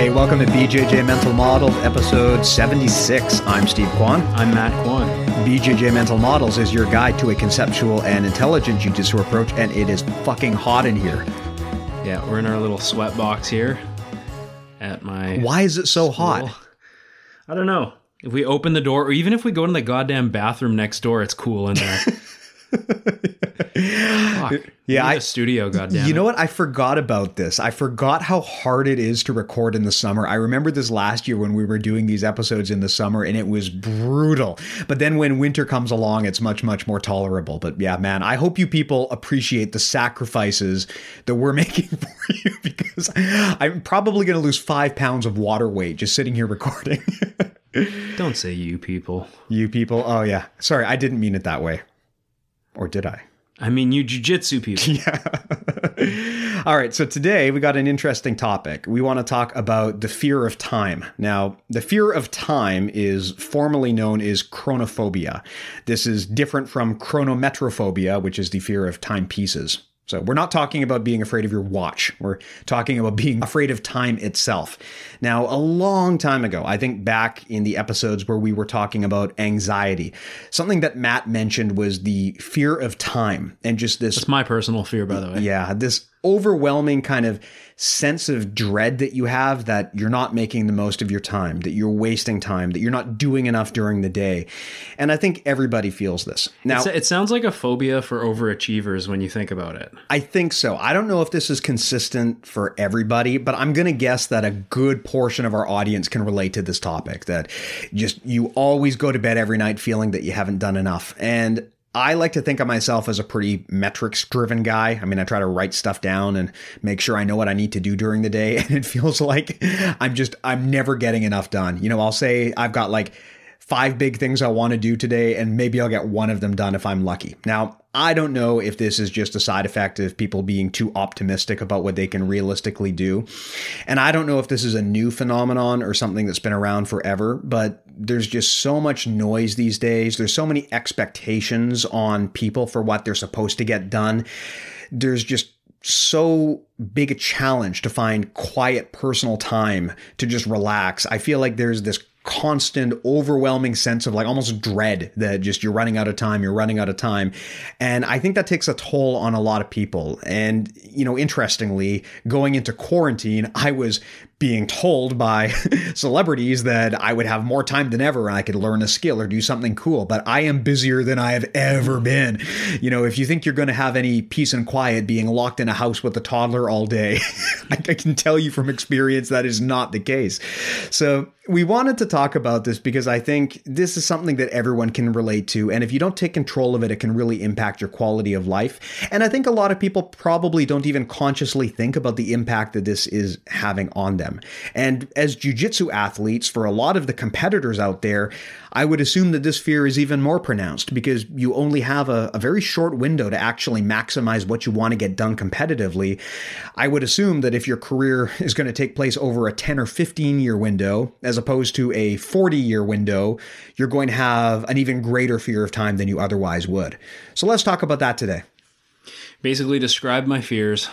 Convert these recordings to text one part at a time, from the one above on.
Hey, welcome to BJJ Mental Models, episode 76. I'm Steve Kwan. I'm Matt Kwan. BJJ Mental Models is your guide to a conceptual and intelligent jiu-jitsu approach, and it is fucking hot in here. Yeah, we're in our little sweat box here at my. Why is it so school. hot? I don't know. If we open the door, or even if we go in the goddamn bathroom next door, it's cool in there. Fuck. Yeah, I studio. Goddamn. You know what? I forgot about this. I forgot how hard it is to record in the summer. I remember this last year when we were doing these episodes in the summer and it was brutal. But then when winter comes along, it's much, much more tolerable. But yeah, man, I hope you people appreciate the sacrifices that we're making for you because I'm probably going to lose five pounds of water weight just sitting here recording. Don't say you people. you people. Oh, yeah. Sorry, I didn't mean it that way. Or did I? I mean, you jujitsu people. Yeah. All right. So today we got an interesting topic. We want to talk about the fear of time. Now, the fear of time is formally known as chronophobia. This is different from chronometrophobia, which is the fear of timepieces. So we're not talking about being afraid of your watch. We're talking about being afraid of time itself. Now, a long time ago, I think back in the episodes where we were talking about anxiety, something that Matt mentioned was the fear of time and just this It's my personal fear, by the way. yeah, this overwhelming kind of sense of dread that you have that you're not making the most of your time, that you're wasting time, that you're not doing enough during the day. And I think everybody feels this. Now, It's- It sounds like a phobia for overachievers when you think about it. I think so. I don't know if this is consistent for everybody, but I'm going to guess that a good portion of our audience can relate to this topic that just you always go to bed every night feeling that you haven't done enough. And I like to think of myself as a pretty metrics driven guy. I mean, I try to write stuff down and make sure I know what I need to do during the day. And it feels like I'm just, I'm never getting enough done. You know, I'll say I've got like five big things I want to do today, and maybe I'll get one of them done if I'm lucky. Now, I don't know if this is just a side effect of people being too optimistic about what they can realistically do. And I don't know if this is a new phenomenon or something that's been around forever, but there's just so much noise these days. There's so many expectations on people for what they're supposed to get done. There's just so big a challenge to find quiet personal time to just relax. I feel like there's this constant overwhelming sense of like almost dread that just you're running out of time you're running out of time. And i think that takes a toll on a lot of people. And you know interestingly going into quarantine i was being told by celebrities that i would have more time than ever and i could learn a skill or do something cool but i am busier than i have ever been you know if you think you're going to have any peace and quiet being locked in a house with a toddler all day I, I can tell you from experience that is not the case so we wanted to talk about this because I think this is something that everyone can relate to. And if you don't take control of it, it can really impact your quality of life. And I think a lot of people probably don't even consciously think about the impact that this is having on them. And as jujitsu athletes, for a lot of the competitors out there, I would assume that this fear is even more pronounced because you only have a, a very short window to actually maximize what you want to get done competitively. I would assume that if your career is going to take place over a 10 or 15 year window, as opposed to a 40 year window, you're going to have an even greater fear of time than you otherwise would. So let's talk about that today. Basically, describe my fears.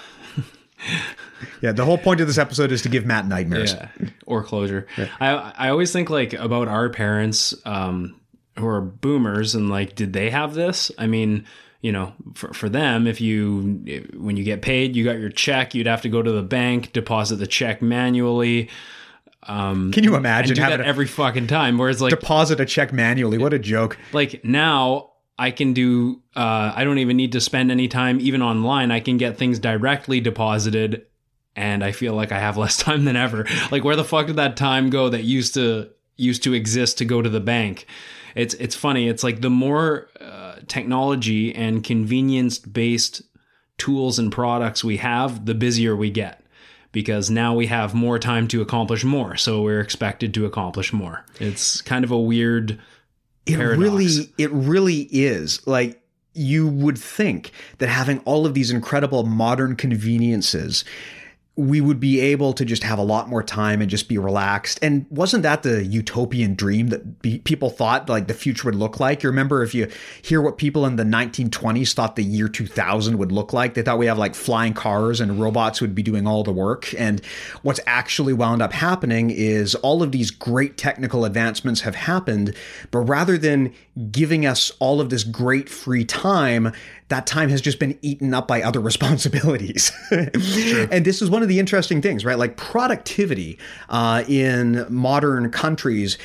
Yeah, the whole point of this episode is to give Matt nightmares. Yeah, or closure. I I always think like about our parents um, who are boomers and like, did they have this? I mean, you know, for, for them, if you when you get paid, you got your check, you'd have to go to the bank, deposit the check manually. Um, Can you imagine having that every fucking time? Where it's like, deposit a check manually? What a joke. like now I can do. Uh, I don't even need to spend any time, even online. I can get things directly deposited, and I feel like I have less time than ever. Like, where the fuck did that time go that used to used to exist to go to the bank? It's it's funny. It's like the more uh, technology and convenience based tools and products we have, the busier we get. Because now we have more time to accomplish more, so we're expected to accomplish more. It's kind of a weird It paradox. really, it really is. Like you would think that having all of these incredible modern conveniences, we would be able to just have a lot more time and just be relaxed. And wasn't that the utopian dream that be, people thought like the future would look like? You remember if you hear what people in the 1920s thought the year 2000 would look like? They thought we have like flying cars and robots would be doing all the work. And what's actually wound up happening is all of these great technical advancements have happened, but rather than giving us all of this great free time, that time has just been eaten up by other responsibilities. and this is one of the interesting things, right? Like productivity uh, in modern countries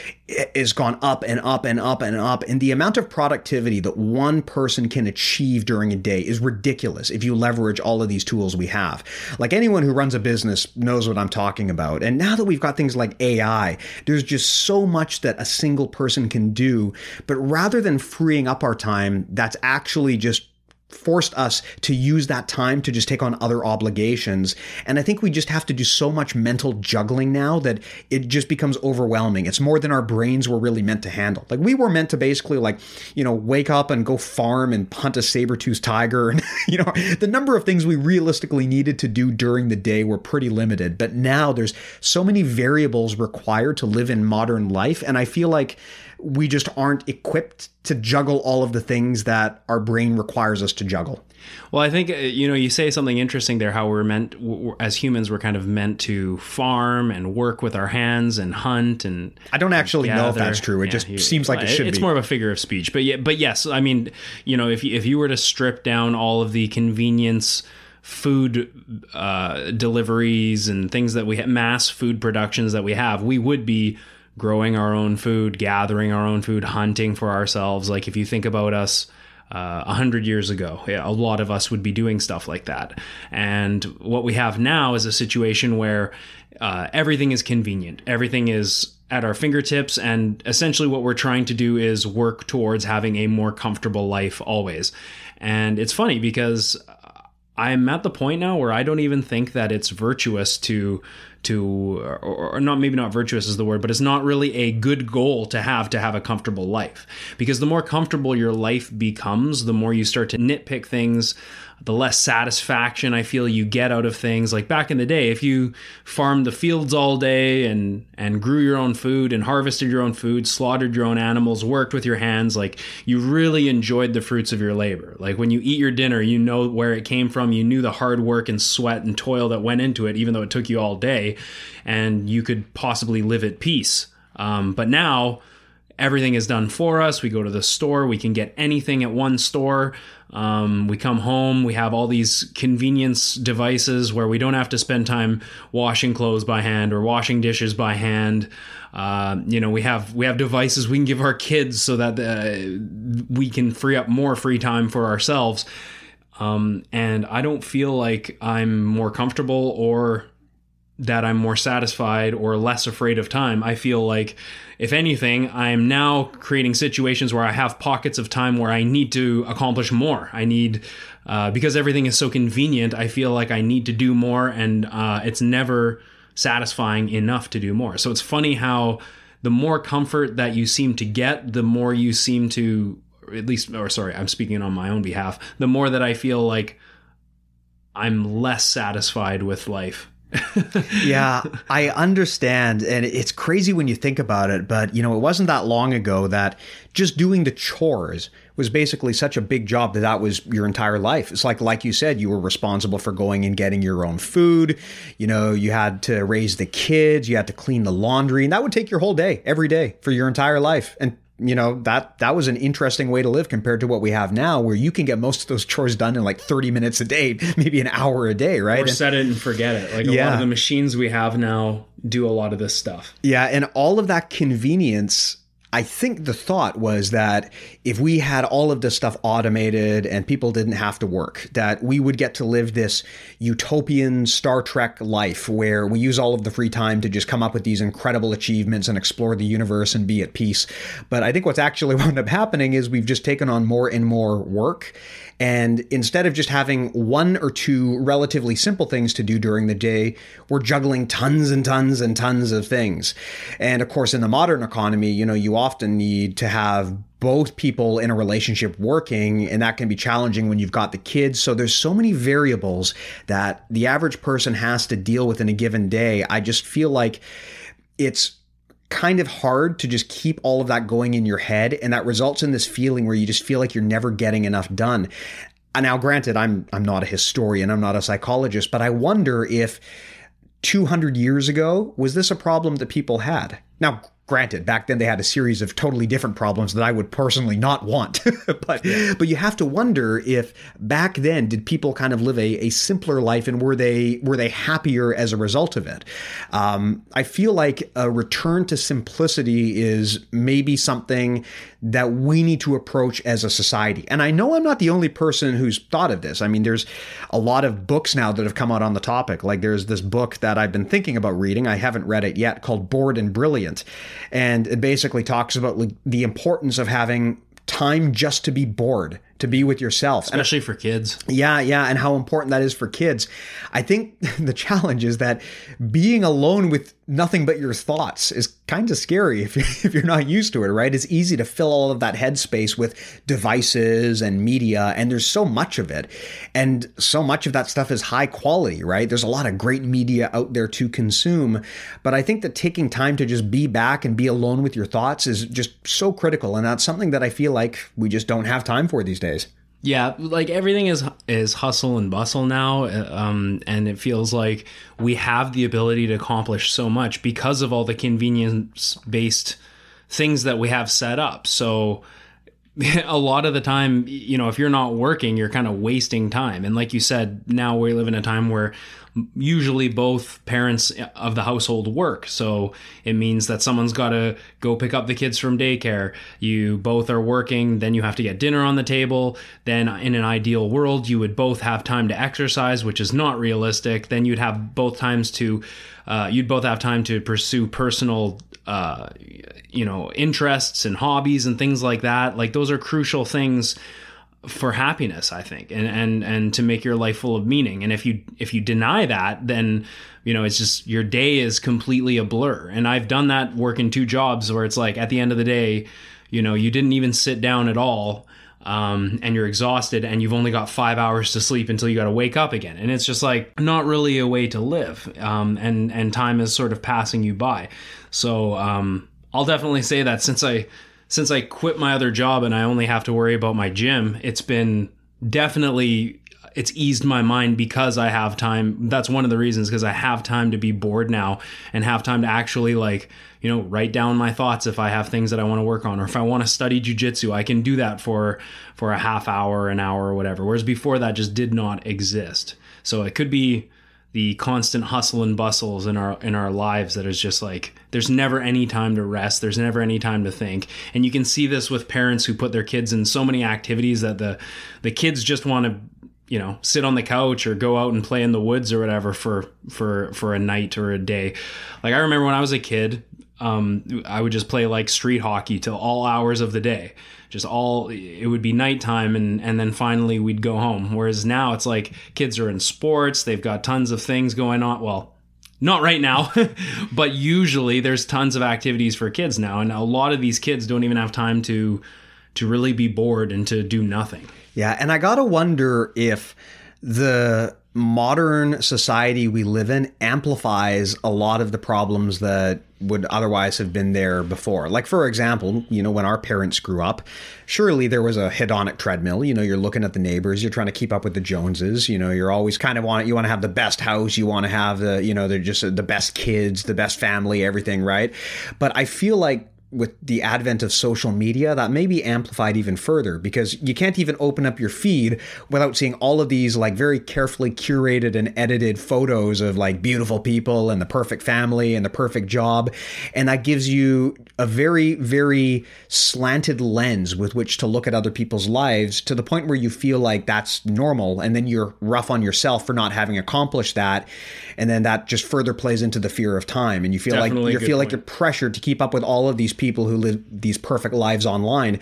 has gone up and up and up and up. And the amount of productivity that one person can achieve during a day is ridiculous if you leverage all of these tools we have. Like anyone who runs a business knows what I'm talking about. And now that we've got things like AI, there's just so much that a single person can do. But rather than freeing up our time, that's actually just forced us to use that time to just take on other obligations. And I think we just have to do so much mental juggling now that it just becomes overwhelming. It's more than our brains were really meant to handle. Like we were meant to basically like, you know, wake up and go farm and hunt a saber-toothed tiger and you know, the number of things we realistically needed to do during the day were pretty limited. But now there's so many variables required to live in modern life and I feel like we just aren't equipped to juggle all of the things that our brain requires us to juggle. Well, I think uh, you know you say something interesting there. How we're meant as humans, we're kind of meant to farm and work with our hands and hunt and. I don't actually know if that's true. It Yeah, just you- seems like it should be It's be. more of a figure of speech, but yeah, but yes, I mean, you know, if you, if you were to strip down all of the convenience food uh, deliveries and things that we have, mass food productions that we have, we would be growing our own food, gathering our own food, hunting for ourselves. Like if you think about us uh, a hundred years ago, a lot of us would be doing stuff like that. And what we have now is a situation where uh, everything is convenient. Everything is at our fingertips, and essentially what we're trying to do is work towards having a more comfortable life always. And it's funny because I'm at the point now where I don't even think that it's virtuous to to or, or not maybe not virtuous is the word but it's not really a good goal to have to have a comfortable life. Because the more comfortable your life becomes the more you start to nitpick things the less satisfaction I feel you get out of things. Like back in the day, if you farmed the fields all day and and grew your own food and harvested your own food, slaughtered your own animals, worked with your hands, like you really enjoyed the fruits of your labor. Like when you eat your dinner, you know where it came from, you knew the hard work and sweat and toil that went into it, even though it took you all day, and you could possibly live at peace. Um, but now everything is done for us. We go to the store, we can get anything at one store. Um, we come home, we have all these convenience devices where we don't have to spend time washing clothes by hand or washing dishes by hand. Uh, you know, we have we have devices we can give our kids so that uh, we can free up more free time for ourselves. Um, and I don't feel like I'm more comfortable or that I'm more satisfied or less afraid of time. I feel like, if anything, I'm now creating situations where I have pockets of time where I need to accomplish more. I need, uh, because everything is so convenient, I feel like I need to do more, and uh, it's never satisfying enough to do more. So it's funny how the more comfort that you seem to get, the more you seem to, at least, or sorry, I'm speaking on my own behalf, the more that I feel like I'm less satisfied with life yeah, I understand. And it's crazy when you think about it. But, you know, it wasn't that long ago that just doing the chores was basically such a big job that that was your entire life. It's like, like you said, you were responsible for going and getting your own food. You know, you had to raise the kids, you had to clean the laundry, and that would take your whole day, every day for your entire life. And you know that that was an interesting way to live compared to what we have now where you can get most of those chores done in like 30 minutes a day maybe an hour a day right? Or set it and forget it. Like a yeah. lot of the machines we have now do a lot of this stuff. Yeah and all of that convenience I think the thought was that if we had all of this stuff automated and people didn't have to work, that we would get to live this utopian Star Trek life where we use all of the free time to just come up with these incredible achievements and explore the universe and be at peace. But I think what's actually wound up happening is we've just taken on more and more work and instead of just having one or two relatively simple things to do during the day, we're juggling tons and tons and tons of things. And of course, in the modern economy, you know, you often need to have both people in a relationship working and that can be challenging when you've got the kids so there's so many variables that the average person has to deal with in a given day i just feel like it's kind of hard to just keep all of that going in your head and that results in this feeling where you just feel like you're never getting enough done. And now granted I'm I'm not a historian, I'm not a psychologist, but I wonder if 200 years ago was this a problem that people had? Now Granted, back then they had a series of totally different problems that I would personally not want. but yeah. but you have to wonder if back then did people kind of live a, a simpler life and were they were they happier as a result of it? Um, I feel like a return to simplicity is maybe something that we need to approach as a society. And I know I'm not the only person who's thought of this. I mean, there's a lot of books now that have come out on the topic. Like there's this book that I've been thinking about reading. I haven't read it yet called Bored and Brilliant. And it basically talks about like, the importance of having time just to be bored to be with yourself. Especially and, for kids. Yeah, yeah, and how important that is for kids. I think the challenge is that being alone with nothing but your thoughts is kind of scary if, if you're not used to it, right? It's easy to fill all of that headspace with devices and media, and there's so much of it. And so much of that stuff is high quality, right? There's a lot of great media out there to consume. But I think that taking time to just be back and be alone with your thoughts is just so critical. And that's something that I feel like we just don't have time for these days days. Yeah, like everything is is hustle and bustle now, uh, um, and it feels like we have the ability to accomplish so much because of all the convenience based things that we have set up. So a lot of the time, you know, if you're not working, you're kind of wasting time. And like you said, now we live in a time where usually both parents of the household work. So it means that someone's got to go pick up the kids from daycare. You both are working, then you have to get dinner on the table. Then, in an ideal world, you would both have time to exercise, which is not realistic. Then you'd have both times to, uh, you'd both have time to pursue personal uh, you know interests and hobbies and things like that like those are crucial things for happiness i think and and and to make your life full of meaning. And if you if you deny that then you know it's just your day is completely a blur. And i've done that working two jobs where it's like at the end of the day you know you didn't even sit down at all um, and you're exhausted and you've only got five hours to sleep until you got to wake up again. And it's just like not really a way to live um, and and time is sort of passing you by. So um, I'll definitely say that since I since I quit my other job and I only have to worry about my gym, it's been definitely it's eased my mind because I have time. That's one of the reasons because I have time to be bored now and have time to actually like, you know, write down my thoughts if I have things that I want to work on or if I want to study jujitsu, I can do that for for a half hour, an hour or whatever. Whereas before that just did not exist. So it could be the constant hustle and bustles in our in our lives that is just like there's never any time to rest. There's never any time to think. And you can see this with parents who put their kids in so many activities that the the kids just want to you know sit on the couch or go out and play in the woods or whatever for for for a night or a day. Like i remember when i was a kid um, i would just play like street hockey till all hours of the day. Just all it would be nighttime and and then finally we'd go home. Whereas now it's like kids are in sports they've got tons of things going on. Well not right now but usually there's tons of activities for kids now and a lot of these kids don't even have time to to really be bored and to do nothing. Yeah and i gotta wonder if the modern society we live in amplifies a lot of the problems that would otherwise have been there before. Like, for example, you know, when our parents grew up, surely there was a hedonic treadmill. You know, you're looking at the neighbors, you're trying to keep up with the Joneses. You know, you're always kind of want you want to have the best house, you want to have the, you know, they're just the best kids, the best family, everything, right? But I feel like with the advent of social media, that may be amplified even further because you can't even open up your feed without seeing all of these like very carefully curated and edited photos of like beautiful people and the perfect family and the perfect job. And that gives you a very, very slanted lens with which to look at other people's lives to the point where you feel like that's normal. And then you're rough on yourself for not having accomplished that. And then that just further plays into the fear of time. And you feel Definitely like you feel point. like you're pressured to keep up with all of these people who live these perfect lives online.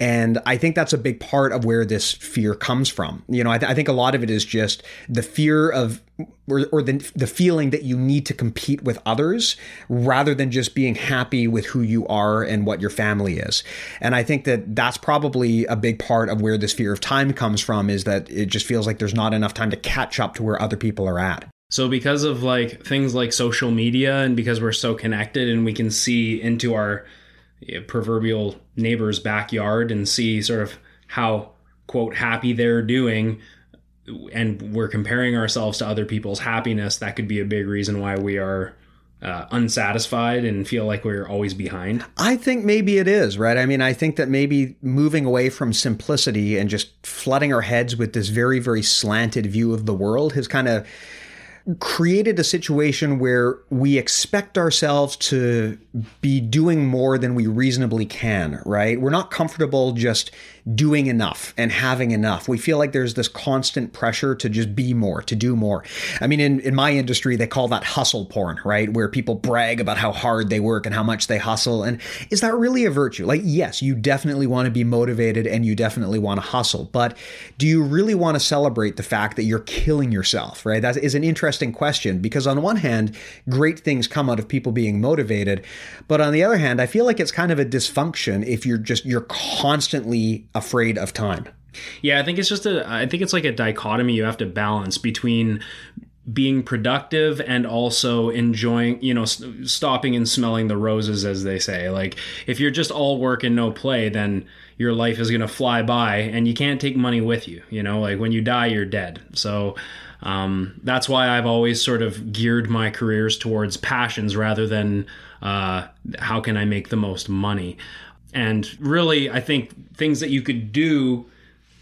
And I think that's a big part of where this fear comes from. You know, I, th- I think a lot of it is just the fear of or, or the, the feeling that you need to compete with others rather than just being happy with who you are and what your family is. And I think that that's probably a big part of where this fear of time comes from is that it just feels like there's not enough time to catch up to where other people are at. So because of like things like social media and because we're so connected and we can see into our proverbial neighbor's backyard and see sort of how quote happy they're doing and we're comparing ourselves to other people's happiness that could be a big reason why we are uh, unsatisfied and feel like we're always behind? I think maybe it is, right? I mean, I think that maybe moving away from simplicity and just flooding our heads with this very, very slanted view of the world has kind of created a situation where we expect ourselves to be doing more than we reasonably can, right? We're not comfortable just doing enough and having enough. We feel like there's this constant pressure to just be more, to do more. I mean, in, in my industry, they call that hustle porn, right? Where people brag about how hard they work and how much they hustle. And is that really a virtue? Like, yes, you definitely want to be motivated and you definitely want to hustle, but do you really want to celebrate the fact that you're killing yourself, right? That is an interesting question because on one hand, great things come out of people being motivated. But on the other hand, I feel like it's kind of a dysfunction if you're just, you're constantly afraid of time. Yeah, I think it's just a I think it's like a dichotomy you have to balance between being productive and also enjoying, you know, st- stopping and smelling the roses as they say. Like if you're just all work and no play, then your life is going to fly by and you can't take money with you, you know? Like when you die, you're dead. So um, that's why I've always sort of geared my careers towards passions rather than uh, how can I make the most money. And really, I think things that you could do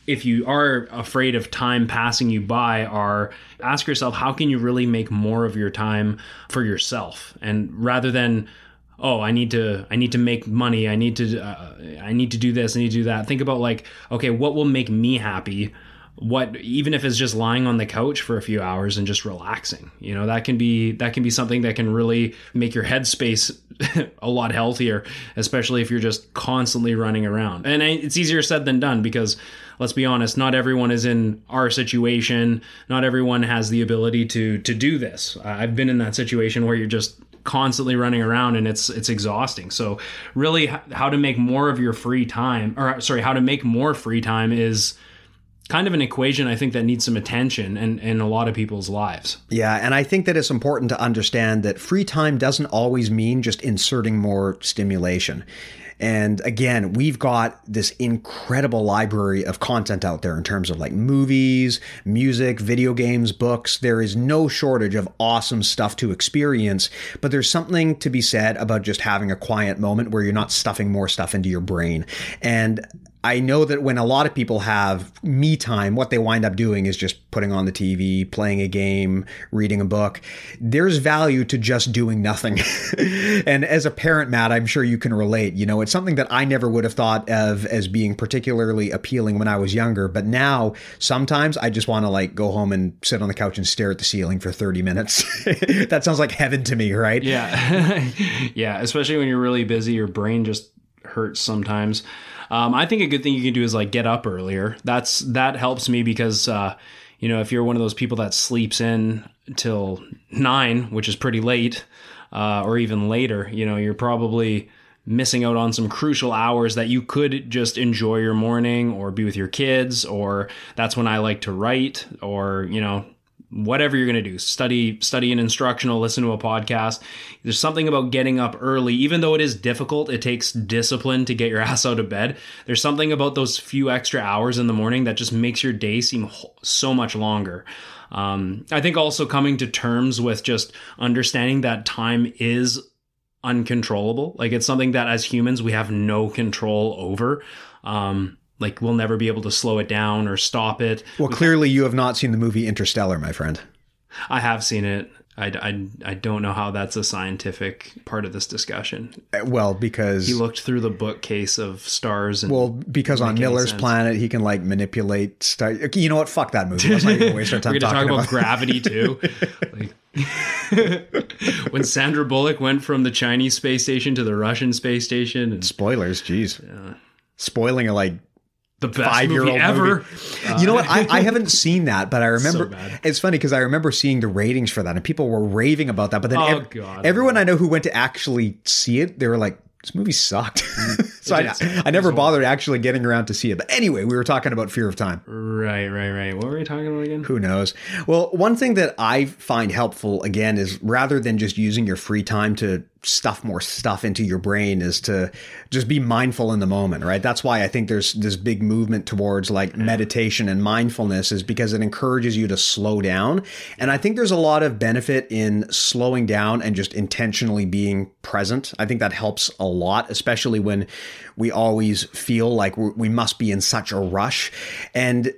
if you are afraid of time passing you by are ask yourself how can you really make more of your time for yourself? And rather than oh i need to i need to make money i need to uh, i need to do this i need to do that. Think about like okay what will make me happy what even if it's just lying on the couch for a few hours and just relaxing you know that can be that can be something that can really make your headspace a lot healthier especially if you're just constantly running around. And it's easier said than done because let's be honest not everyone is in our situation. Not everyone has the ability to to do this. I've been in that situation where you're just constantly running around and it's it's exhausting. So really how to make more of your free time or sorry how to make more free time is kind of an equation I think that needs some attention in, in a lot of people's lives. Yeah, and I think that it's important to understand that free time doesn't always mean just inserting more stimulation. And again, we've got this incredible library of content out there in terms of like movies, music, video games, books. There is no shortage of awesome stuff to experience, but there's something to be said about just having a quiet moment where you're not stuffing more stuff into your brain. And I know that when a lot of people have me time, what they wind up doing is just putting on the TV, playing a game, reading a book. There's value to just doing nothing. and as a parent, Matt, I'm sure you can relate. You know, it's something that I never would have thought of as being particularly appealing when I was younger. But now sometimes I just want to like go home and sit on the couch and stare at the ceiling for 30 minutes. that sounds like heaven to me, right? Yeah. yeah. Especially when you're really busy, your brain just hurts sometimes. Um, I think a good thing you can do is like get up earlier. That's that helps me because uh, you know if you're one of those people that sleeps in till nine, which is pretty late, uh, or even later, you know you're probably missing out on some crucial hours that you could just enjoy your morning or be with your kids or that's when I like to write or you know whatever you're going to do study study an instructional listen to a podcast there's something about getting up early even though it is difficult it takes discipline to get your ass out of bed there's something about those few extra hours in the morning that just makes your day seem so much longer um, i think also coming to terms with just understanding that time is uncontrollable. Like it's something that as humans we have no control over. Um, like we'll never be able to slow it down or stop it. Well, clearly you have not seen the movie Interstellar, my friend. I have seen it. I, I, I don't know how that's a scientific part of this discussion. Uh, Well, because He looked through the bookcase of stars and well, because on Miller's planet he can like manipulate. Star- you know what? Fuck that movie. Let's not even waste our time we're gonna talk talking about, about. gravity too. like, when Sandra Bullock went from the Chinese space station to the Russian space station, and Spoilers, jeez. Spoiling a like the best five-year-old movie ever. movie. Uh, you know what? I, I haven't seen that, but I remember. bad. it's funny because I remember seeing the ratings for that, and people were raving about that. But then Oh, ev- God. everyone I know who went to actually see it, they were like, "This movie sucked." Mm, so I. I never bothered actually getting around to see it. But anyway, we were talking about Fear of Time. Right, right, right. What were we talking about again? Who knows? Well, one thing that I find helpful again is rather than just using your free time to stuff more stuff into your brain is to just be mindful in the moment, right? That's why I think there's this big movement towards like mm-hmm. meditation and mindfulness is because it encourages you to slow down. And I think there's a lot of benefit in slowing down and just intentionally being present. I think that helps a lot, especially when we always feel like we we must be in such a rush. And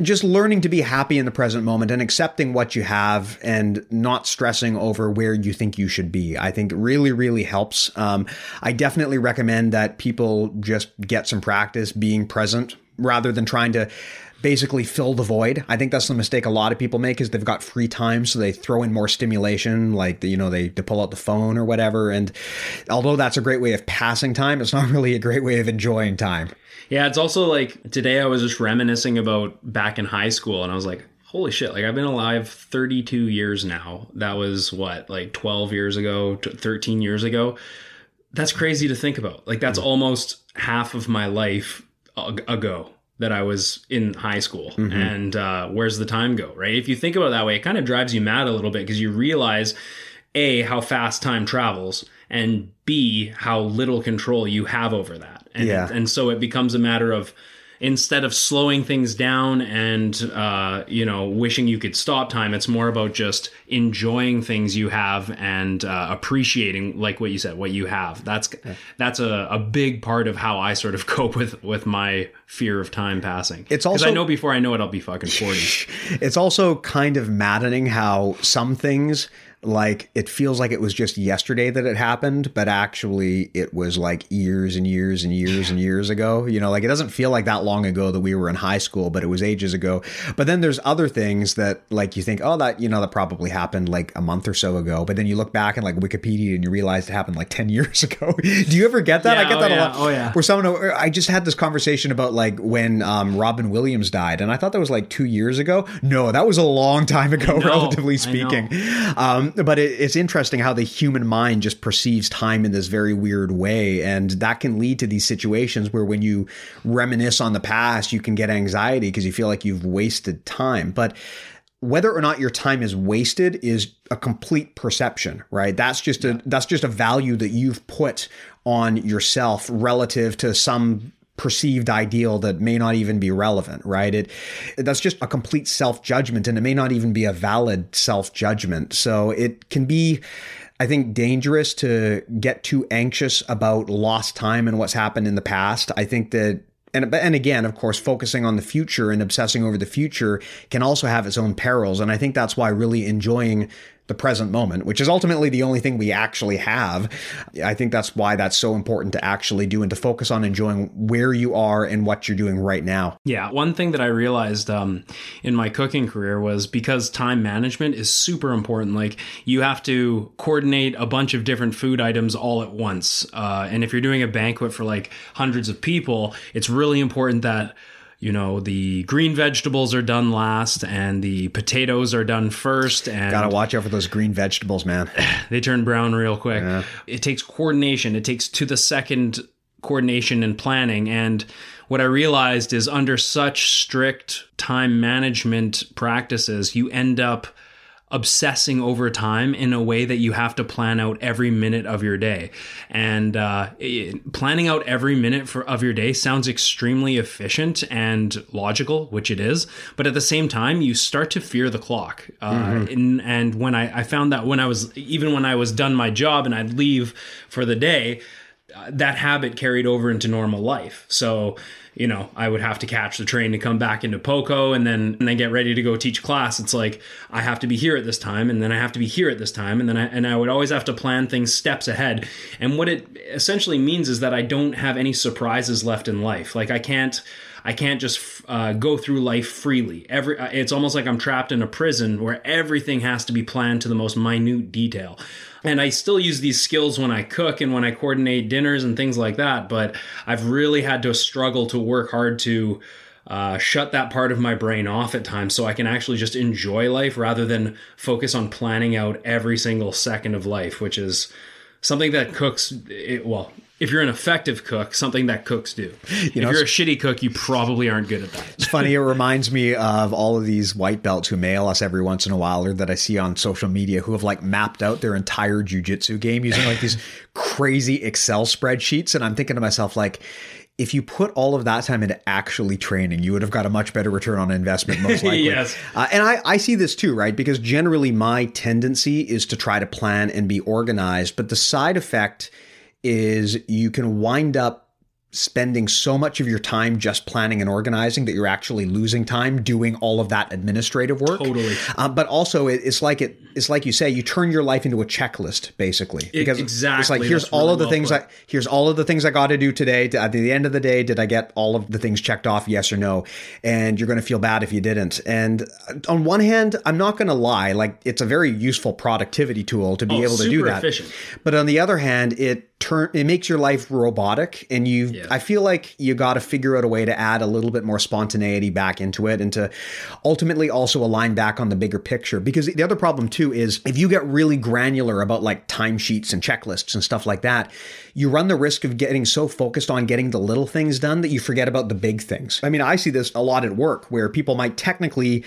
just learning to be happy in the present moment and accepting what you have and not stressing over where you think you should be. I think really, really helps. Um, I definitely recommend that people just get some practice being present rather than trying to basically fill the void. I think that's the mistake a lot of people make is they've got free time, so they throw in more stimulation, like you know they, they pull out the phone or whatever. And although that's a great way of passing time, it's not really a great way of enjoying time. Yeah, it's also like today I was just reminiscing about back in high school and I was like, holy shit, like I've been alive 32 years now. That was what, like 12 years ago, 13 years ago. That's crazy to think about. Like that's almost half of my life ago that I was in high school. And uh, where's the time go, right? If you think about it that way, it kind of drives you mad a little bit because you realize a how fast time travels and b how little control you have over that and, Yeah. and so it becomes a matter of instead of slowing things down and uh, you know wishing you could stop time it's more about just enjoying things you have and uh, appreciating like what you said what you have. That's that's a, a big part of how i sort of cope with with my fear of time passing. It's 'Cause i know before i know it i'll be fucking 40 It's also kind of maddening how some things like it feels like it was just yesterday that it happened, but actually it was like years and years and years and years ago. You know, like it doesn't feel like that long ago that we were in high school, but it was ages ago. But then there's other things that like you think, oh, that you know that probably happened like a month or so ago. But then you look back in like Wikipedia and you realize it happened like ten years ago. Do you ever get that? Yeah, I get oh that a lot. oh yeah. Where someone, I just had this conversation about like when um, Robin Williams died, and I thought that was like two years ago. No, that was a long time ago, relatively speaking. Um, but it, it's interesting how the human mind just perceives time in this very weird way, and that can lead to these situations where when you reminisce on the past, you can get anxiety because you feel like you've wasted time. But whether or not your time is wasted is a complete perception right? That's just a that's just a value that you've put on yourself relative to some perceived ideal that may not even be relevant right it that's just a complete self-judgment and it may not even be a valid self-judgment so it can be I think dangerous to get too anxious about lost time and what's happened in the past. I think that and and again, of course, focusing on the future and obsessing over the future can also have its own perils. And I think that's why really enjoying the present moment, which is ultimately the only thing we actually have. I think that's why that's so important to actually do and to focus on enjoying where you are and what you're doing right now. Yeah, one thing that I realized um, in my cooking career was because time management is super important. Like you have to coordinate a bunch of different food items all at once, uh, and if you're doing a banquet for like hundreds of people, it's really important that you know the green vegetables are done last and the potatoes are done first and Got to watch out for those green vegetables, man. they turn brown real quick. It takes coordination. It takes to the second coordination and planning. And what I realized is under such strict time management practices, you end up obsessing over time in a way that you have to plan out every minute of your day. And uh, it, planning out every minute for, of your day sounds extremely efficient and logical, which it is. But at the same time, you start to fear the clock. Uh, mm-hmm. and, and when I, I found that when I was, even when I was done my job and I'd leave for the day, uh, that habit carried over into normal life. So, you know, I would have to catch the train to come back into Poco and then and then get ready to go teach class. It's like I have to be here at this time and then I have to be here at this time and then I and I would always have to plan things steps ahead. And what it essentially means is that I don't have any surprises left in life. Like I can't I can't just uh, go through life freely. Every uh, it's almost like I'm trapped in a prison where everything has to be planned to the most minute detail and I still use these skills when I cook and when I coordinate dinners and things like that. But I've really had to struggle to work hard to uh, shut that part of my brain off at times so I can actually just enjoy life rather than focus on planning out every single second of life, which is something that cooks, it, well, if you're an effective cook, something that cooks do. You know, if you're a shitty cook, you probably aren't good at that. It's funny. It reminds me of all of these white belts who mail us every once in a while, or that I see on social media, who have like mapped out their entire jujitsu game using like these crazy Excel spreadsheets. And I'm thinking to myself, like, if you put all of that time into actually training, you would have got a much better return on investment, most likely. yes. Uh, and I, I see this too, right? Because generally my tendency is to try to plan and be organized, but the side effect is you can wind up spending so much of your time just planning and organizing that you're actually losing time doing all of that administrative work. Totally. Um, but also, it, it's like it. It's like you say, you turn your life into a checklist, basically. Because exactly. It's like here's That's all really of the well things put. I here's all of the things I got to do today. At the end of the day, did I get all of the things checked off? Yes or no? And you're going to feel bad if you didn't. And on one hand, I'm not going to lie. Like it's a very useful productivity tool to be oh, able to do that. Efficient. But on the other hand, it turn it makes your life robotic and you yeah. I feel like you got to figure out a way to add a little bit more spontaneity back into it and to ultimately also align back on the bigger picture because the other problem too is if you get really granular about like timesheets and checklists and stuff like that you run the risk of getting so focused on getting the little things done that you forget about the big things. I mean, I see this a lot at work where people might technically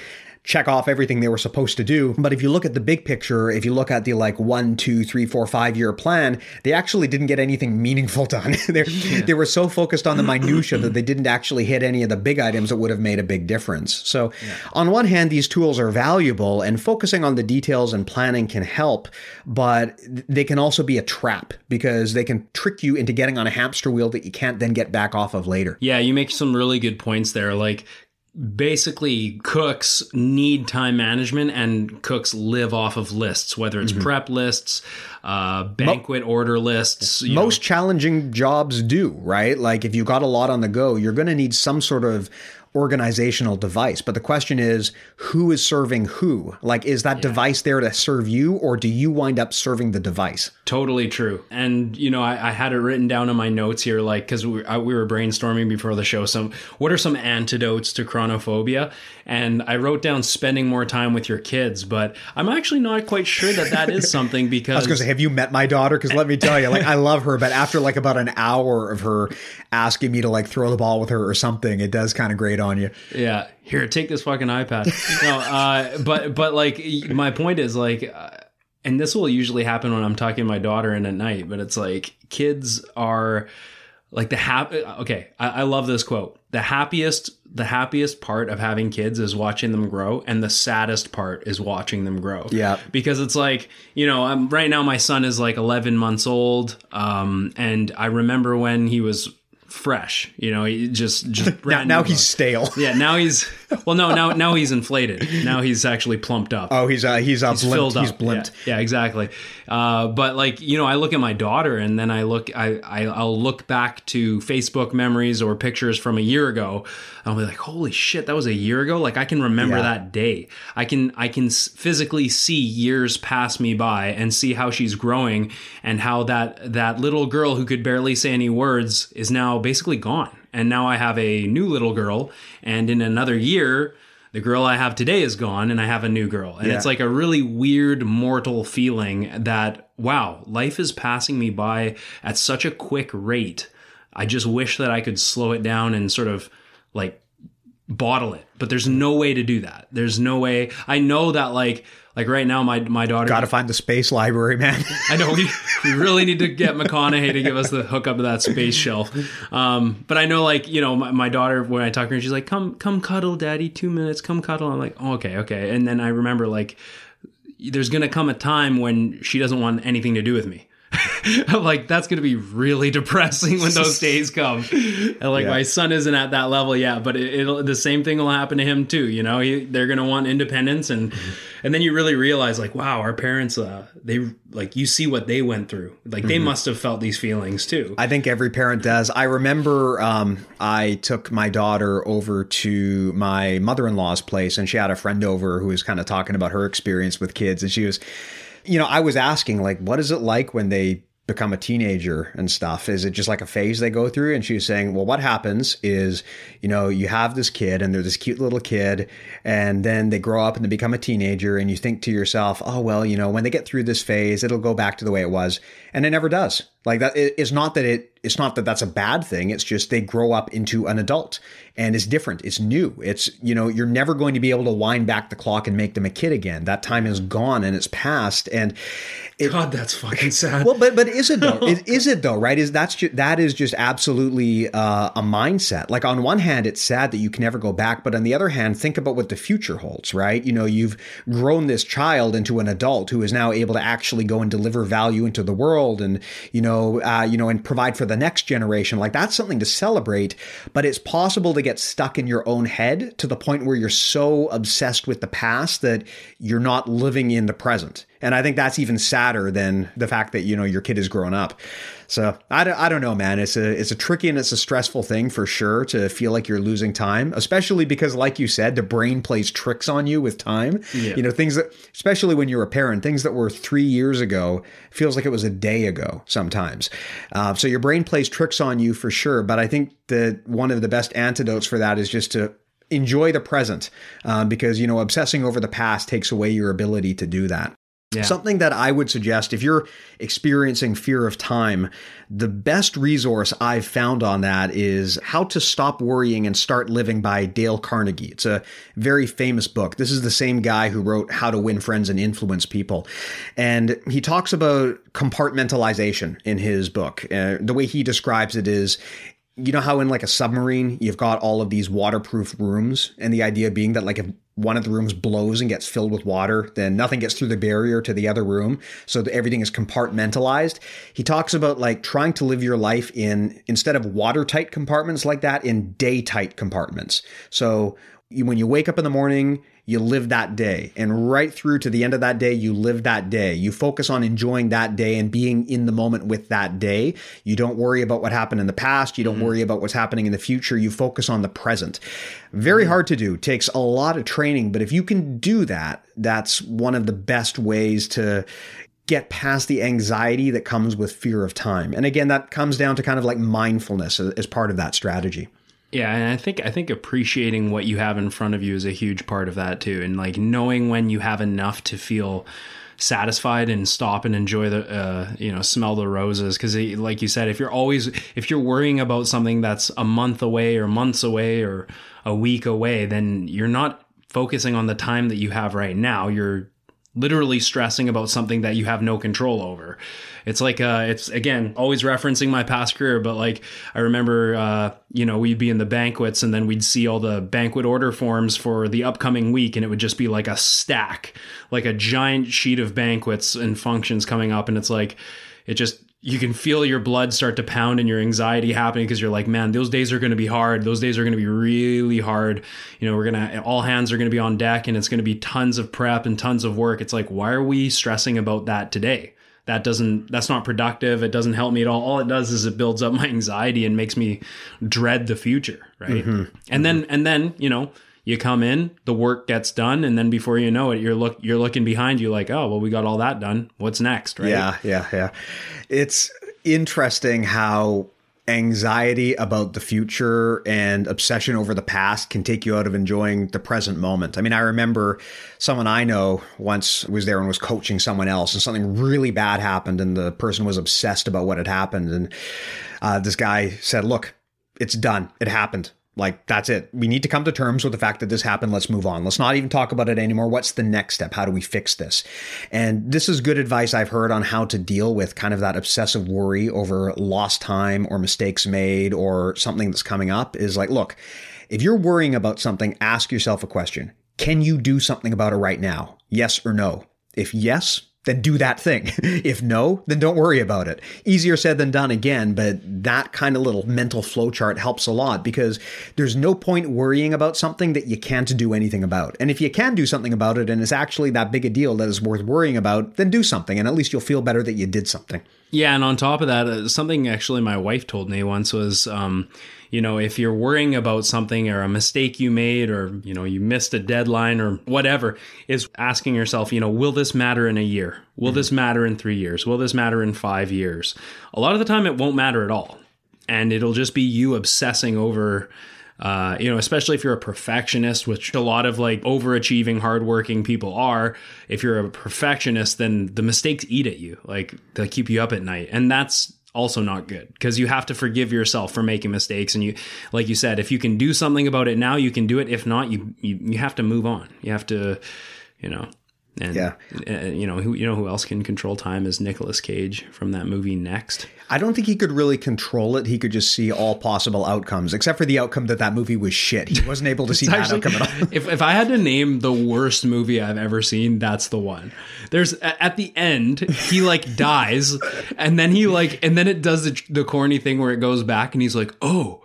check off everything they were supposed to do. But if you look at the big picture, if you look at the like one, two, three, four, five year plan, they actually didn't get anything meaningful done. yeah. They were so focused on the minutia that they didn't actually hit any of the big items that would have made a big difference. So, yeah. on one hand, these tools are valuable, and focusing on the details and planning can help, but they can also be a trap because they can trick you into getting on a hamster wheel that you can't then get back off of later. Yeah, you make some really good points there. Like basically cooks need time management and cooks live off of lists whether it's mm-hmm. prep lists uh, banquet Mo- order lists most know. challenging jobs do right like if you've got a lot on the go you're going to need some sort of organizational device. But the question is, who is serving who? Like, is that yeah. device there to serve you, or do you wind up serving the device? Totally true. And you know, I, I had it written down in my notes here, like because we, we were brainstorming before the show. Some what are some antidotes to chronophobia? And I wrote down spending more time with your kids, but I'm actually not quite sure that that is something because I was going to say, have you met my daughter? Because let me tell you, like I love her, but after like about an hour of her asking me to like throw the ball with her or something, it does kind of grate on you. Yeah, here, take this fucking iPad. no, uh, but but like my point is like. Uh, and this will usually happen when I'm talking to my daughter in at night, but it's like kids are like the happy okay I, I, love this quote the happiest the happiest part of having kids is watching them grow and the saddest part is watching them grow yeah because it's like you know I'm, right now my son is like 11 months old um, and i remember when he was fresh. You know, he just just now, now he's stale. Yeah, now he's well, no, now now he's inflated. Now he's actually plumped up. Oh, he's uh, he's uh, he's blimped. filled up. He's blimped. Yeah, yeah exactly. Uh, but like you know, I look at my daughter, and then I look, I, I I'll look back to Facebook memories or pictures from a year ago. I'll be like, holy shit, that was a year ago. Like I can remember yeah. that day. I can I can physically see years pass me by and see how she's growing and how that that little girl who could barely say any words is now basically gone. And now I have a new little girl, and in another year, the girl I have today is gone, and I have a new girl. And yeah. it's like a really weird, mortal feeling that, wow, life is passing me by at such a quick rate. I just wish that I could slow it down and sort of like bottle it but there's no way to do that there's no way i know that like like right now my my daughter Got to find the space library, man. I know we, we really need to get McConaughey to give us the hookup to that space shelf. Um, but I know, like you know, my, my, daughter when I talk to her, she's like, "Come, come cuddle, daddy. Two minutes. Come cuddle." I'm like, oh, "Okay, okay." And then I remember like, there's gonna come a time when she doesn't want anything to do with me. I'm like, that's going to be really depressing when those days come. And like, yeah. my son isn't at that level yet, but it, will the same thing will happen to him too. You know, he, they're going to want independence, and mm-hmm. and then you really realize, like, wow, our parents, uh, they like you see what they went through. Like, they mm-hmm. must have felt these feelings too. I think every parent does. I remember um, I took my daughter over to my mother in law's place, and she had a friend over who was kind of talking about her experience with kids, and she was you know, I was asking, like, what is it like when they become a teenager and stuff? Is it just like a phase they go through? And she was saying, well, what happens is, you know, you have this kid and they're this cute little kid, and then they grow up and they become a teenager, and you think to yourself, oh, well, you know, when they get through this phase, it'll go back to the way it was. And it never does. Like that, it's not that it, it's not that that's a bad thing. It's just they grow up into an adult and it's different. It's new. It's, you know, you're never going to be able to wind back the clock and make them a kid again. That time is gone and it's past. And, it, God, that's fucking sad. Well, but but is it though? is, is it though? Right? Is that's just, that is just absolutely uh, a mindset. Like on one hand, it's sad that you can never go back, but on the other hand, think about what the future holds. Right? You know, you've grown this child into an adult who is now able to actually go and deliver value into the world, and you know, uh, you know, and provide for the next generation. Like that's something to celebrate. But it's possible to get stuck in your own head to the point where you're so obsessed with the past that you're not living in the present. And I think that's even sadder than the fact that, you know, your kid is grown up. So I don't, I don't know, man. It's a, it's a tricky and it's a stressful thing for sure to feel like you're losing time, especially because, like you said, the brain plays tricks on you with time. Yeah. You know, things that, especially when you're a parent, things that were three years ago feels like it was a day ago sometimes. Uh, so your brain plays tricks on you for sure. But I think that one of the best antidotes for that is just to enjoy the present um, because you know obsessing over the past takes away your ability to do that yeah. Something that I would suggest if you're experiencing fear of time, the best resource I've found on that is How to Stop Worrying and Start Living by Dale Carnegie. It's a very famous book. This is the same guy who wrote How to Win Friends and Influence People. And he talks about compartmentalization in his book. Uh, the way he describes it is you know how in like a submarine you've got all of these waterproof rooms and the idea being that like if one of the rooms blows and gets filled with water, then nothing gets through the barrier to the other room. So everything is compartmentalized. He talks about like trying to live your life in, instead of watertight compartments like that, in day tight compartments. So you, when you wake up in the morning, you live that day. And right through to the end of that day, you live that day. You focus on enjoying that day and being in the moment with that day. You don't worry about what happened in the past. You don't mm-hmm. worry about what's happening in the future. You focus on the present. Very mm-hmm. hard to do. Takes a lot of training, but if you can do that, that's one of the best ways to get past the anxiety that comes with fear of time. And again, that comes down to kind of like mindfulness as part of that strategy. Yeah, and I think I think appreciating what you have in front of you is a huge part of that too, and like knowing when you have enough to feel satisfied and stop and enjoy the uh, you know smell the roses because like you said if you're always if you're worrying about something that's a month away or months away or a week away then you're not focusing on the time that you have right now. You're literally stressing about something that you have no control over. It's like uh it's again always referencing my past career, but like I remember uh you know we'd be in the banquets and then we'd see all the banquet order forms for the upcoming week and it would just be like a stack, like a giant sheet of banquets and functions coming up and it's like it just you can feel your blood start to pound and your anxiety happening because you're like, man, those days are going to be hard. Those days are going to be really hard. You know, we're going to, all hands are going to be on deck and it's going to be tons of prep and tons of work. It's like, why are we stressing about that today? That doesn't, that's not productive. It doesn't help me at all. All it does is it builds up my anxiety and makes me dread the future. Right. Mm-hmm. And mm-hmm. then, and then, you know, you come in, the work gets done, and then before you know it, you're look you're looking behind you like, oh well, we got all that done. What's next, right? Yeah, yeah, yeah. It's interesting how anxiety about the future and obsession over the past can take you out of enjoying the present moment. I mean, I remember someone I know once was there and was coaching someone else, and something really bad happened, and the person was obsessed about what had happened. And uh, this guy said, Look, it's done. It happened Like, that's it. We need to come to terms with the fact that this happened. Let's move on. Let's not even talk about it anymore. What's the next step? How do we fix this? And this is good advice I've heard on how to deal with kind of that obsessive worry over lost time or mistakes made or something that's coming up is like, look, if you're worrying about something, ask yourself a question. Can you do something about it right now? Yes or no? If yes, then do that thing. if no, then don't worry about it. Easier said than done again, but that kind of little mental flowchart helps a lot because there's no point worrying about something that you can't do anything about. And if you can do something about it and it's actually that big a deal that is worth worrying about, then do something and at least you'll feel better that you did something. Yeah, and on top of that, uh, something actually my wife told me once was, um, you know, if you're worrying about something or a mistake you made or, you know, you missed a deadline or whatever, is asking yourself, you know, will this matter in a year? Will mm-hmm. this matter in three years? Will this matter in five years? A lot of the time, it won't matter at all. And it'll just be you obsessing over uh, you know, especially if you're a perfectionist, which a lot of like overachieving, hardworking people are. If you're a perfectionist, then the mistakes eat at you, like they keep you up at night, and that's also not good because you have to forgive yourself for making mistakes. And you like you said if you can do something about it now you can do it. If not you you, you have to move on. You have to you know and yeah, uh, you know who you know who else can control time is Nicolas Cage from that movie Next. I don't think he could really control it. He could just see all possible outcomes, except for the outcome that that movie was shit. He wasn't able to see actually, that outcome at all. if if I had to name the worst movie I've ever seen, that's the one. There's at the end he like dies, and then he like and then it does the, the corny thing where it goes back and he's like, oh,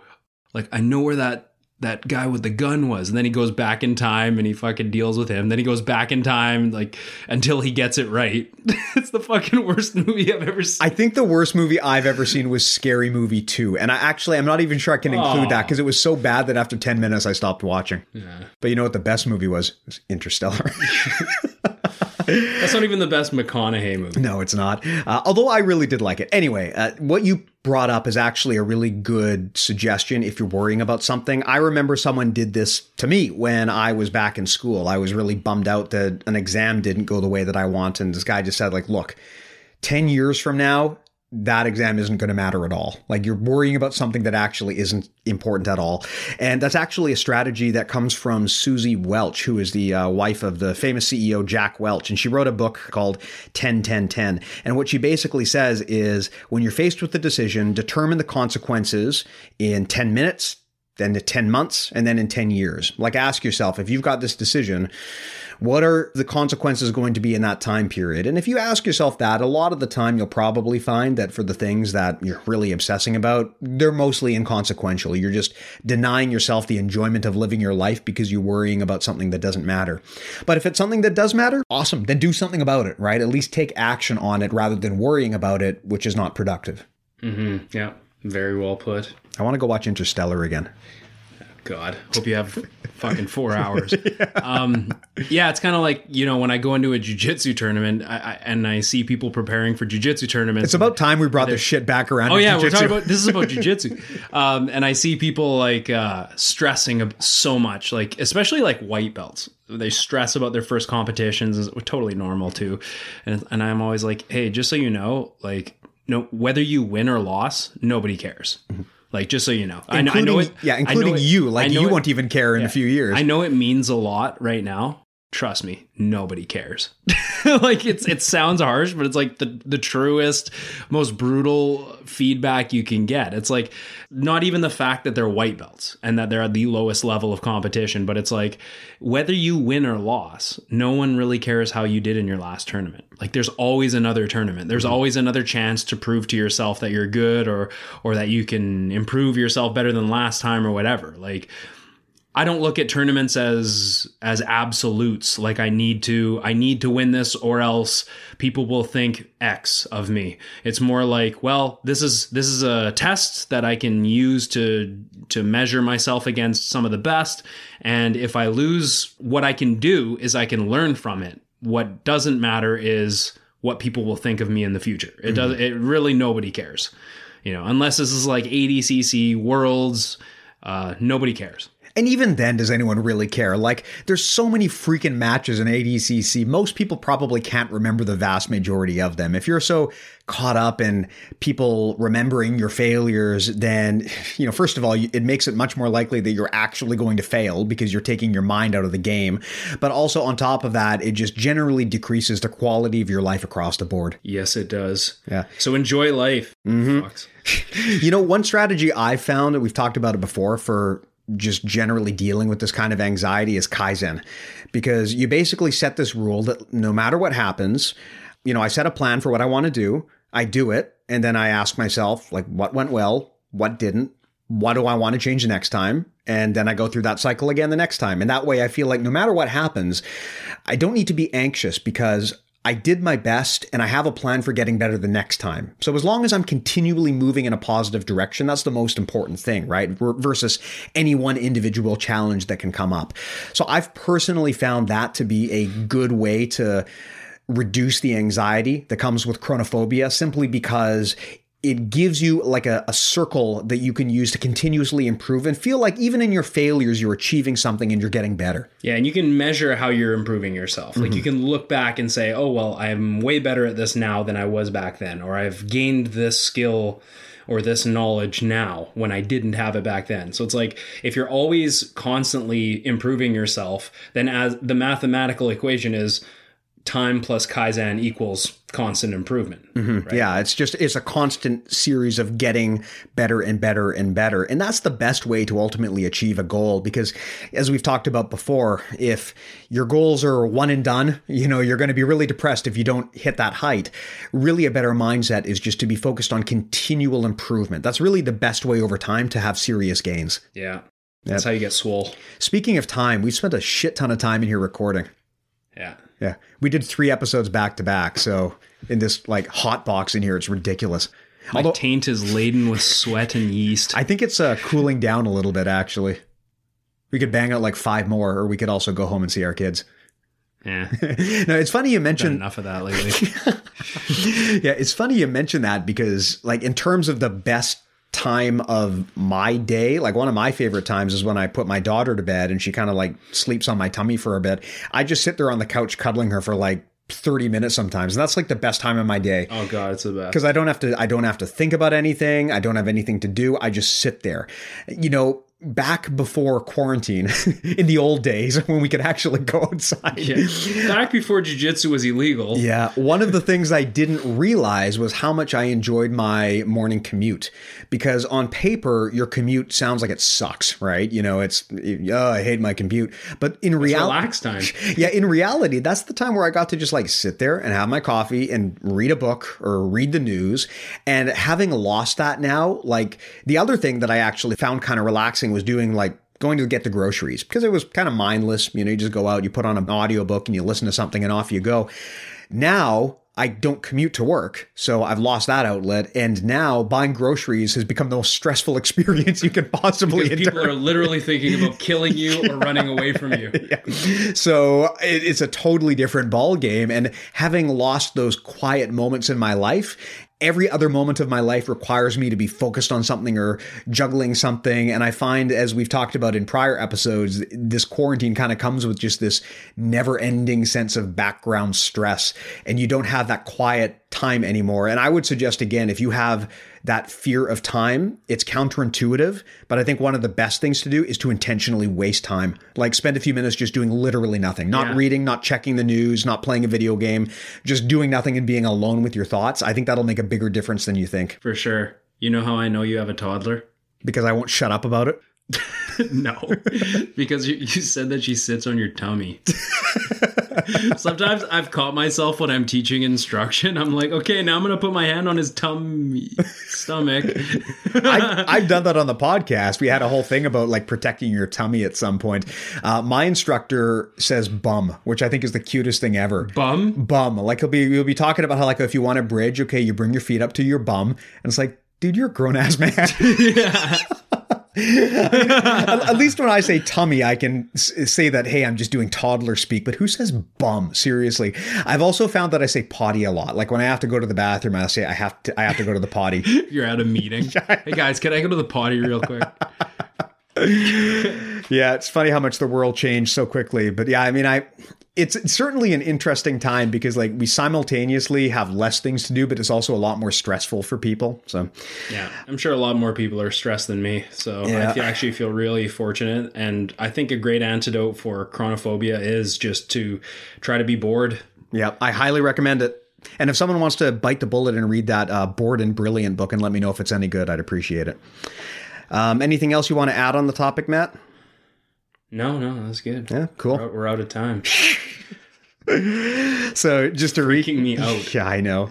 like I know where that that guy with the gun was. And then he goes back in time and he fucking deals with him. Then he goes back in time like until he gets it right. it's the fucking worst movie I've ever seen. I think the worst movie I've ever seen was Scary Movie 2. And I actually I'm not even sure I can include that because it was so bad that after 10 minutes I stopped watching. Yeah. But you know what the best movie was? It was Interstellar. That's not even the best McConaughey movie. No, it's not. Uh, although I really did like it. Anyway, uh, what you brought up is actually a really good suggestion if you're worrying about something. I remember someone did this to me when I was back in school. I was really bummed out that an exam didn't go the way that I want. And this guy just said, like, look, 10 years from now, that exam isn't going to matter at all. Like you're worrying about something that actually isn't important at all. And that's actually a strategy that comes from Suzy Welch, who is the uh, wife of the famous CEO Jack Welch. And she wrote a book called 10 10 10. And what she basically says is when you're faced with the decision, determine the consequences in 10 minutes, then to 10 months, and then in 10 years. Like ask yourself if you've got this decision, what are the consequences going to be in that time period? And if you ask yourself that, a lot of the time you'll probably find that for the things that you're really obsessing about, they're mostly inconsequential. You're just denying yourself the enjoyment of living your life because you're worrying about something that doesn't matter. But if it's something that does matter, awesome, then do something about it, right? At least take action on it rather than worrying about it, which is not productive. Mm-hmm. Yeah, very well put. I want to go watch Interstellar again. God, hope you have fucking four hours. yeah. Um, yeah, it's kind of like you know when I go into a jujitsu tournament I, I, and I see people preparing for jujitsu tournaments. It's about time we brought this shit back around. Oh yeah, jiu-jitsu. we're talking about this is about jujitsu, um, and I see people like uh, stressing so much, like especially like white belts. They stress about their first competitions. Is totally normal too, and and I'm always like, hey, just so you know, like no whether you win or loss, nobody cares. Mm-hmm like just so you know, including, I, I know it, yeah, including you. Like you it, won't even care in yeah, a few years. I know it means a lot right now. Trust me, nobody cares. like it's it sounds harsh, but it's like the the truest, most brutal feedback you can get. It's like not even the fact that they're white belts and that they're at the lowest level of competition, but it's like whether you win or loss, no one really cares how you did in your last tournament. Like there's always another tournament. There's mm-hmm. always another chance to prove to yourself that you're good or or that you can improve yourself better than last time or whatever. Like I don't look at tournaments as as absolutes like I need to I need to win this or else people will think x of me. It's more like, well, this is this is a test that I can use to to measure myself against some of the best and if I lose what I can do is I can learn from it. What doesn't matter is what people will think of me in the future. It mm-hmm. does it really nobody cares. You know, unless this is like ADCC worlds uh, nobody cares. And even then, does anyone really care? Like, there's so many freaking matches in ADCC. Most people probably can't remember the vast majority of them. If you're so caught up in people remembering your failures, then, you know, first of all, it makes it much more likely that you're actually going to fail because you're taking your mind out of the game. But also, on top of that, it just generally decreases the quality of your life across the board. Yes, it does. Yeah. So enjoy life. Mm-hmm. you know, one strategy I found, that we've talked about it before, for just generally dealing with this kind of anxiety is Kaizen. Because you basically set this rule that no matter what happens, you know, I set a plan for what I want to do, I do it, and then I ask myself, like, what went well, what didn't, what do I want to change next time? And then I go through that cycle again the next time. And that way I feel like no matter what happens, I don't need to be anxious because I did my best and I have a plan for getting better the next time. So as long as I'm continually moving in a positive direction, that's the most important thing, right? Versus any one individual challenge that can come up. So I've personally found that to be a good way to reduce the anxiety that comes with chronophobia simply because it gives you like a, a, circle that you can use to continuously improve and feel like even in your failures you're achieving something and you're getting better yeah and you can measure how you're improving yourself mm-hmm. like you can look back and say oh well i'm way better at this now than i was back then or i've gained this skill or this knowledge now when I didn't have it back then. So it's like if you're always constantly improving yourself, then as the mathematical equation is time plus kaizen equals constant improvement mm-hmm. right? yeah it's just it's a constant series of getting better and better and better. And that's the best way to ultimately achieve a goal because as we've talked about before if your goals are one and done you know you're going to be really depressed if you don't hit that height. Really a better mindset is just to be focused on continual improvement. That's really the best way over time to have serious gains. Yeah. That's yep. how you get swole. Speaking of time we spent a shit ton of time in here recording. Yeah yeah. We did three episodes back to back. So in this like hot box in here, it's ridiculous. My Although, taint is laden with sweat and yeast. I think it's uh, cooling down a little bit, actually. We could bang out like five more, or we could also go home and see our kids. Yeah. no, it's funny you mentioned enough of that lately. yeah, it's funny you mentioned that because, like, in terms of the best time of my day. Like one of my favorite times is when I put my daughter to bed and she kind of like sleeps on my tummy for a bit. I just sit there on the couch cuddling her for like 30 minutes sometimes and that's like the best time of my day oh god it's the best because i don't have to i don't have to think about anything i don't have anything to do i just sit there you know back before quarantine in the old days when we could actually go outside. Yeah. Back before jujitsu was illegal. Yeah. One of the things I didn't realize was how much I enjoyed my morning commute because on paper, your commute sounds like it sucks, right? You know, it's, oh, I hate my commute. But in reality, time. Yeah. In reality, that's the time where I got to just like sit there and have my coffee and read a book or read the news. And having lost that now, like the other thing that I actually found kind of relaxing was doing like going to get the groceries because it was kind of mindless. You know, you just go out, you put on an audiobook and you listen to something and off you go. Now I don't commute to work, so I've lost that outlet. And now buying groceries has become the most stressful experience you can possibly. Because people are literally thinking about killing you or running away from you. yeah. So it's a totally different ball game. And having lost those quiet moments in my life, every other moment of my life requires me to be focused on something or juggling something. And I find, as we've talked about in prior episodes, this quarantine kind of comes with just this never ending sense of background stress. And you don't have that quiet time anymore. And I would suggest, again, if you have that fear of time. It's counterintuitive, but I think one of the best things to do is to intentionally waste time. Like spend a few minutes just doing literally nothing, not yeah. reading, not checking the news, not playing a video game, just doing nothing and being alone with your thoughts. I think that'll make a bigger difference than you think. For sure. You know how I know you have a toddler? Because I won't shut up about it. no, because you, you said that she sits on your tummy. Sometimes I've caught myself when I'm teaching instruction. I'm like, okay, now I'm gonna put my hand on his tummy, stomach. I, have done that on the podcast. We had a whole thing about like protecting your tummy at some point. Uh, my instructor says "bum," which I think is the cutest thing ever. Bum, bum. Like he'll be he'll be talking about how like if you want a bridge, okay, you bring your feet up to your bum, and it's like, dude, you're a grown ass man. yeah. At least when I say tummy, I can say that, hey, I'm just doing toddler speak, but who says bum? Seriously. I've also found that I say potty a lot. Like when I have to go to the bathroom, I say I have to I have to go to the potty. You're at a meeting. hey guys, can I go to the potty real quick? yeah, it's funny how much the world changed so quickly. But yeah, I mean, I it's, certainly an interesting time because like we simultaneously have less things to do, but it's also a lot more stressful for people. So Yeah, I'm sure a lot more people are stressed than me. So Yeah. I actually feel really fortunate. And I think a great antidote for chronophobia is just to try to be bored. yeah, I highly recommend it. And if someone wants to bite the bullet and read that uh, Bored and Brilliant book and let me know if it's any good, I'd appreciate it. Um, anything else you want to add on the topic, Matt? No, no, that's good. Yeah, cool. We're out- We're out of time. So just to re- me out. Yeah, I know.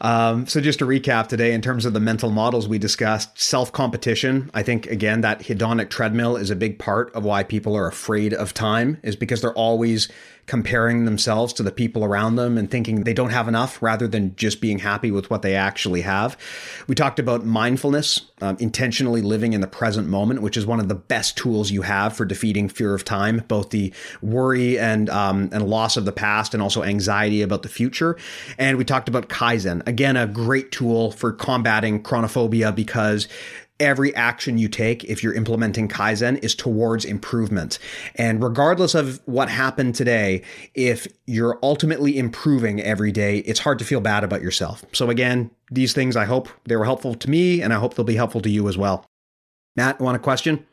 Um, so just to recap today, in terms of the mental models we discussed, self competition. I think again that hedonic treadmill is a big part of why people are afraid of time, is because they're always comparing themselves to the people around them and thinking they don't have enough, rather than just being happy with what they actually have. We talked about mindfulness, um, intentionally living in the present moment, which is one of the best tools you have for defeating fear of time, both the worry and um, and loss of the past, and also anxiety about the future. And we talked about kaizen, again, a great tool for combating chronophobia because every action you take if you're implementing kaizen is towards improvement. And regardless of what happened today if you're ultimately improving every day it's hard to feel bad about yourself. So again these things i hope they were helpful to me and i hope they'll be helpful to you as well. Matt want a question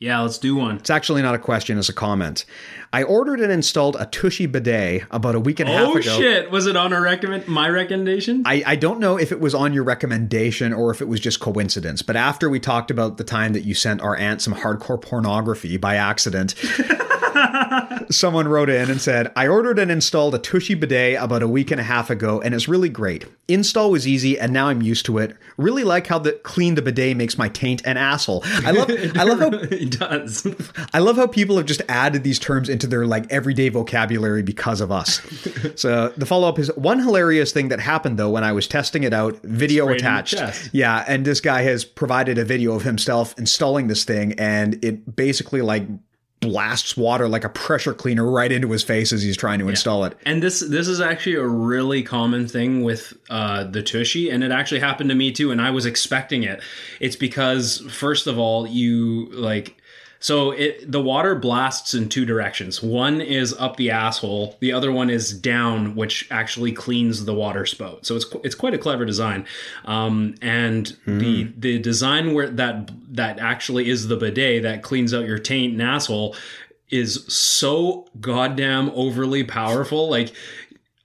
Yeah, let's do one. it's actually not a question it's a comment i ordered and installed a tushy bidet about a week and a half Oh ago Oh shit! Was it on a recommend my recommendation? I, I don't know if it was on your recommendation or if it was just coincidence, but after we talked about the time that you sent our aunt some hardcore pornography by accident, someone wrote in and said, I ordered and installed a Tushy bidet about a week and a half ago, and it's really great. Install was easy, and now I'm used to it. Really like how the clean the bidet makes my taint an asshole. I love I love how it does. I love how people have just added these terms into their like everyday vocabulary because of us. so the follow up is one hilarious thing that happened though when I was testing it out, video Sprayed attached. Yeah, and this guy has provided a video of himself installing this thing, and it basically like blasts water like a pressure cleaner right into his face as he's trying to install it. And this this is actually a really common thing with uh, the tushy, and it actually happened to me too. And I was expecting it. It's because first of all, you like so it the water blasts in two directions. One is up the asshole. The other one is down, which actually cleans the water spout. So it's it's quite a clever design. Um, and the the design where that that actually is the bidet that cleans out your taint and asshole is so goddamn overly powerful. Like,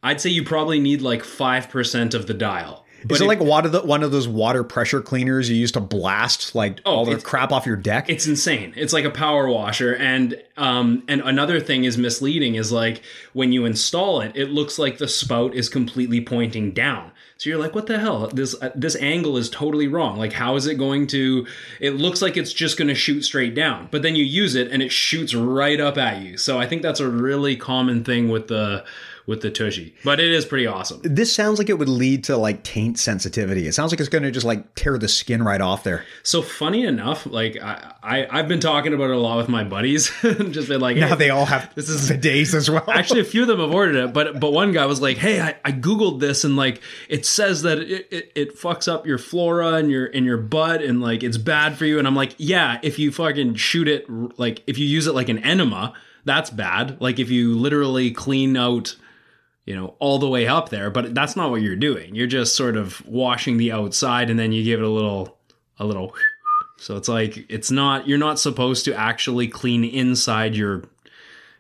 I'd say you probably need like 5% of the dial. Is it like one of the one of those water pressure cleaners you use to blast like all the crap off your deck? it's insane. It's like a power washer, and um, and another thing is misleading is like when you install it, it looks like the spout is completely pointing down. So you're like, what the hell? This uh, this angle is totally wrong. Like, how is it going to? It looks like it's just going to shoot straight down, but then you use it and it shoots right up at you. So I think that's a really common thing with the with the tushy, but it is pretty awesome. this sounds like it would lead to like taint sensitivity. It sounds like it's going to just like tear the skin right off there. So funny enough, like I, I I've been talking about it a lot with my buddies, just been like, Now hey, they all have This is- the bidets as well. actually a few of them have ordered it but but one guy was like hey i, I googled this and like it says that it, it, it fucks up your flora and your in your butt and like it's bad for you and i'm like yeah if you fucking shoot it like if you use it like an enema that's bad like if you literally clean out you know all the way up there but that's not what you're doing you're just sort of washing the outside and then you give it a little a little so it's like it's not you're not supposed to actually clean inside your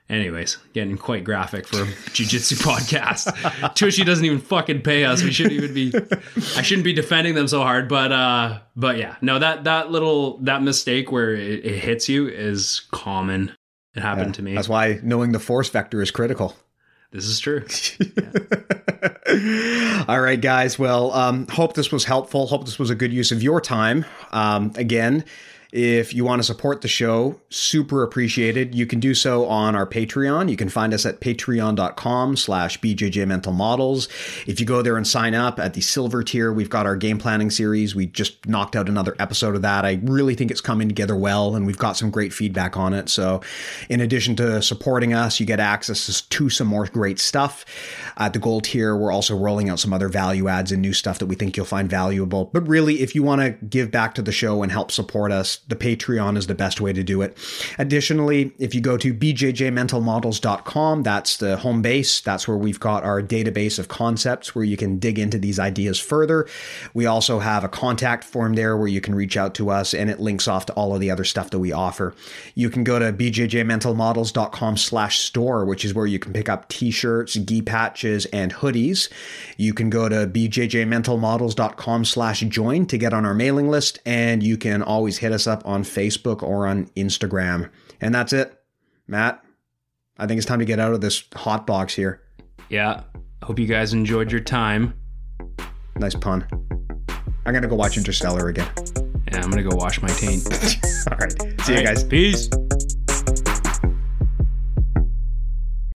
Anyways, getting quite graphic for a jujitsu podcast. Tushy doesn't even fucking pay us. We shouldn't even be. I shouldn't be defending them so hard, but uh, but yeah, no that that little that mistake where it, it hits you is common. It happened to me. That's why knowing the force vector is critical. This is true. All right, guys. Well, um, hope this was helpful. Hope this was a good use of your time. Um, again, if you want to support the show, super appreciated. You can do so on our Patreon. You can find us at patreon.com slash BJJ Mental Models. If you go there and sign up at the silver tier, we've got our game planning series. We just knocked out another episode of that. I really think it's coming together well, and we've got some great feedback on it. So, in addition to supporting us, you get access to some more great stuff. At the gold tier, we're also rolling out some other value adds and new stuff that we think you'll find valuable. But really, if you want to give back to the show and help support us, the Patreon is the best way to do it. Additionally, if you go to bjjmentalmodels.com, that's the home base. That's where we've got our database of concepts where you can dig into these ideas further. We also have a contact form there where you can reach out to us and it links off to all of the other stuff that we offer. You can go to bjjmentalmodels.com slash store, which is where you can pick up t-shirts, gi patches, and hoodies. You can go to bjjmentalmodels.com slash join to get on our mailing list, and you can always hit us up on Facebook or on Instagram. And that's it. Matt, I think it's time to get out of this hot box here. Yeah. Hope you guys enjoyed your time. Nice pun. I'm gonna go watch Interstellar again. Yeah, I'm gonna go wash my taint. All right. See you guys. Peace.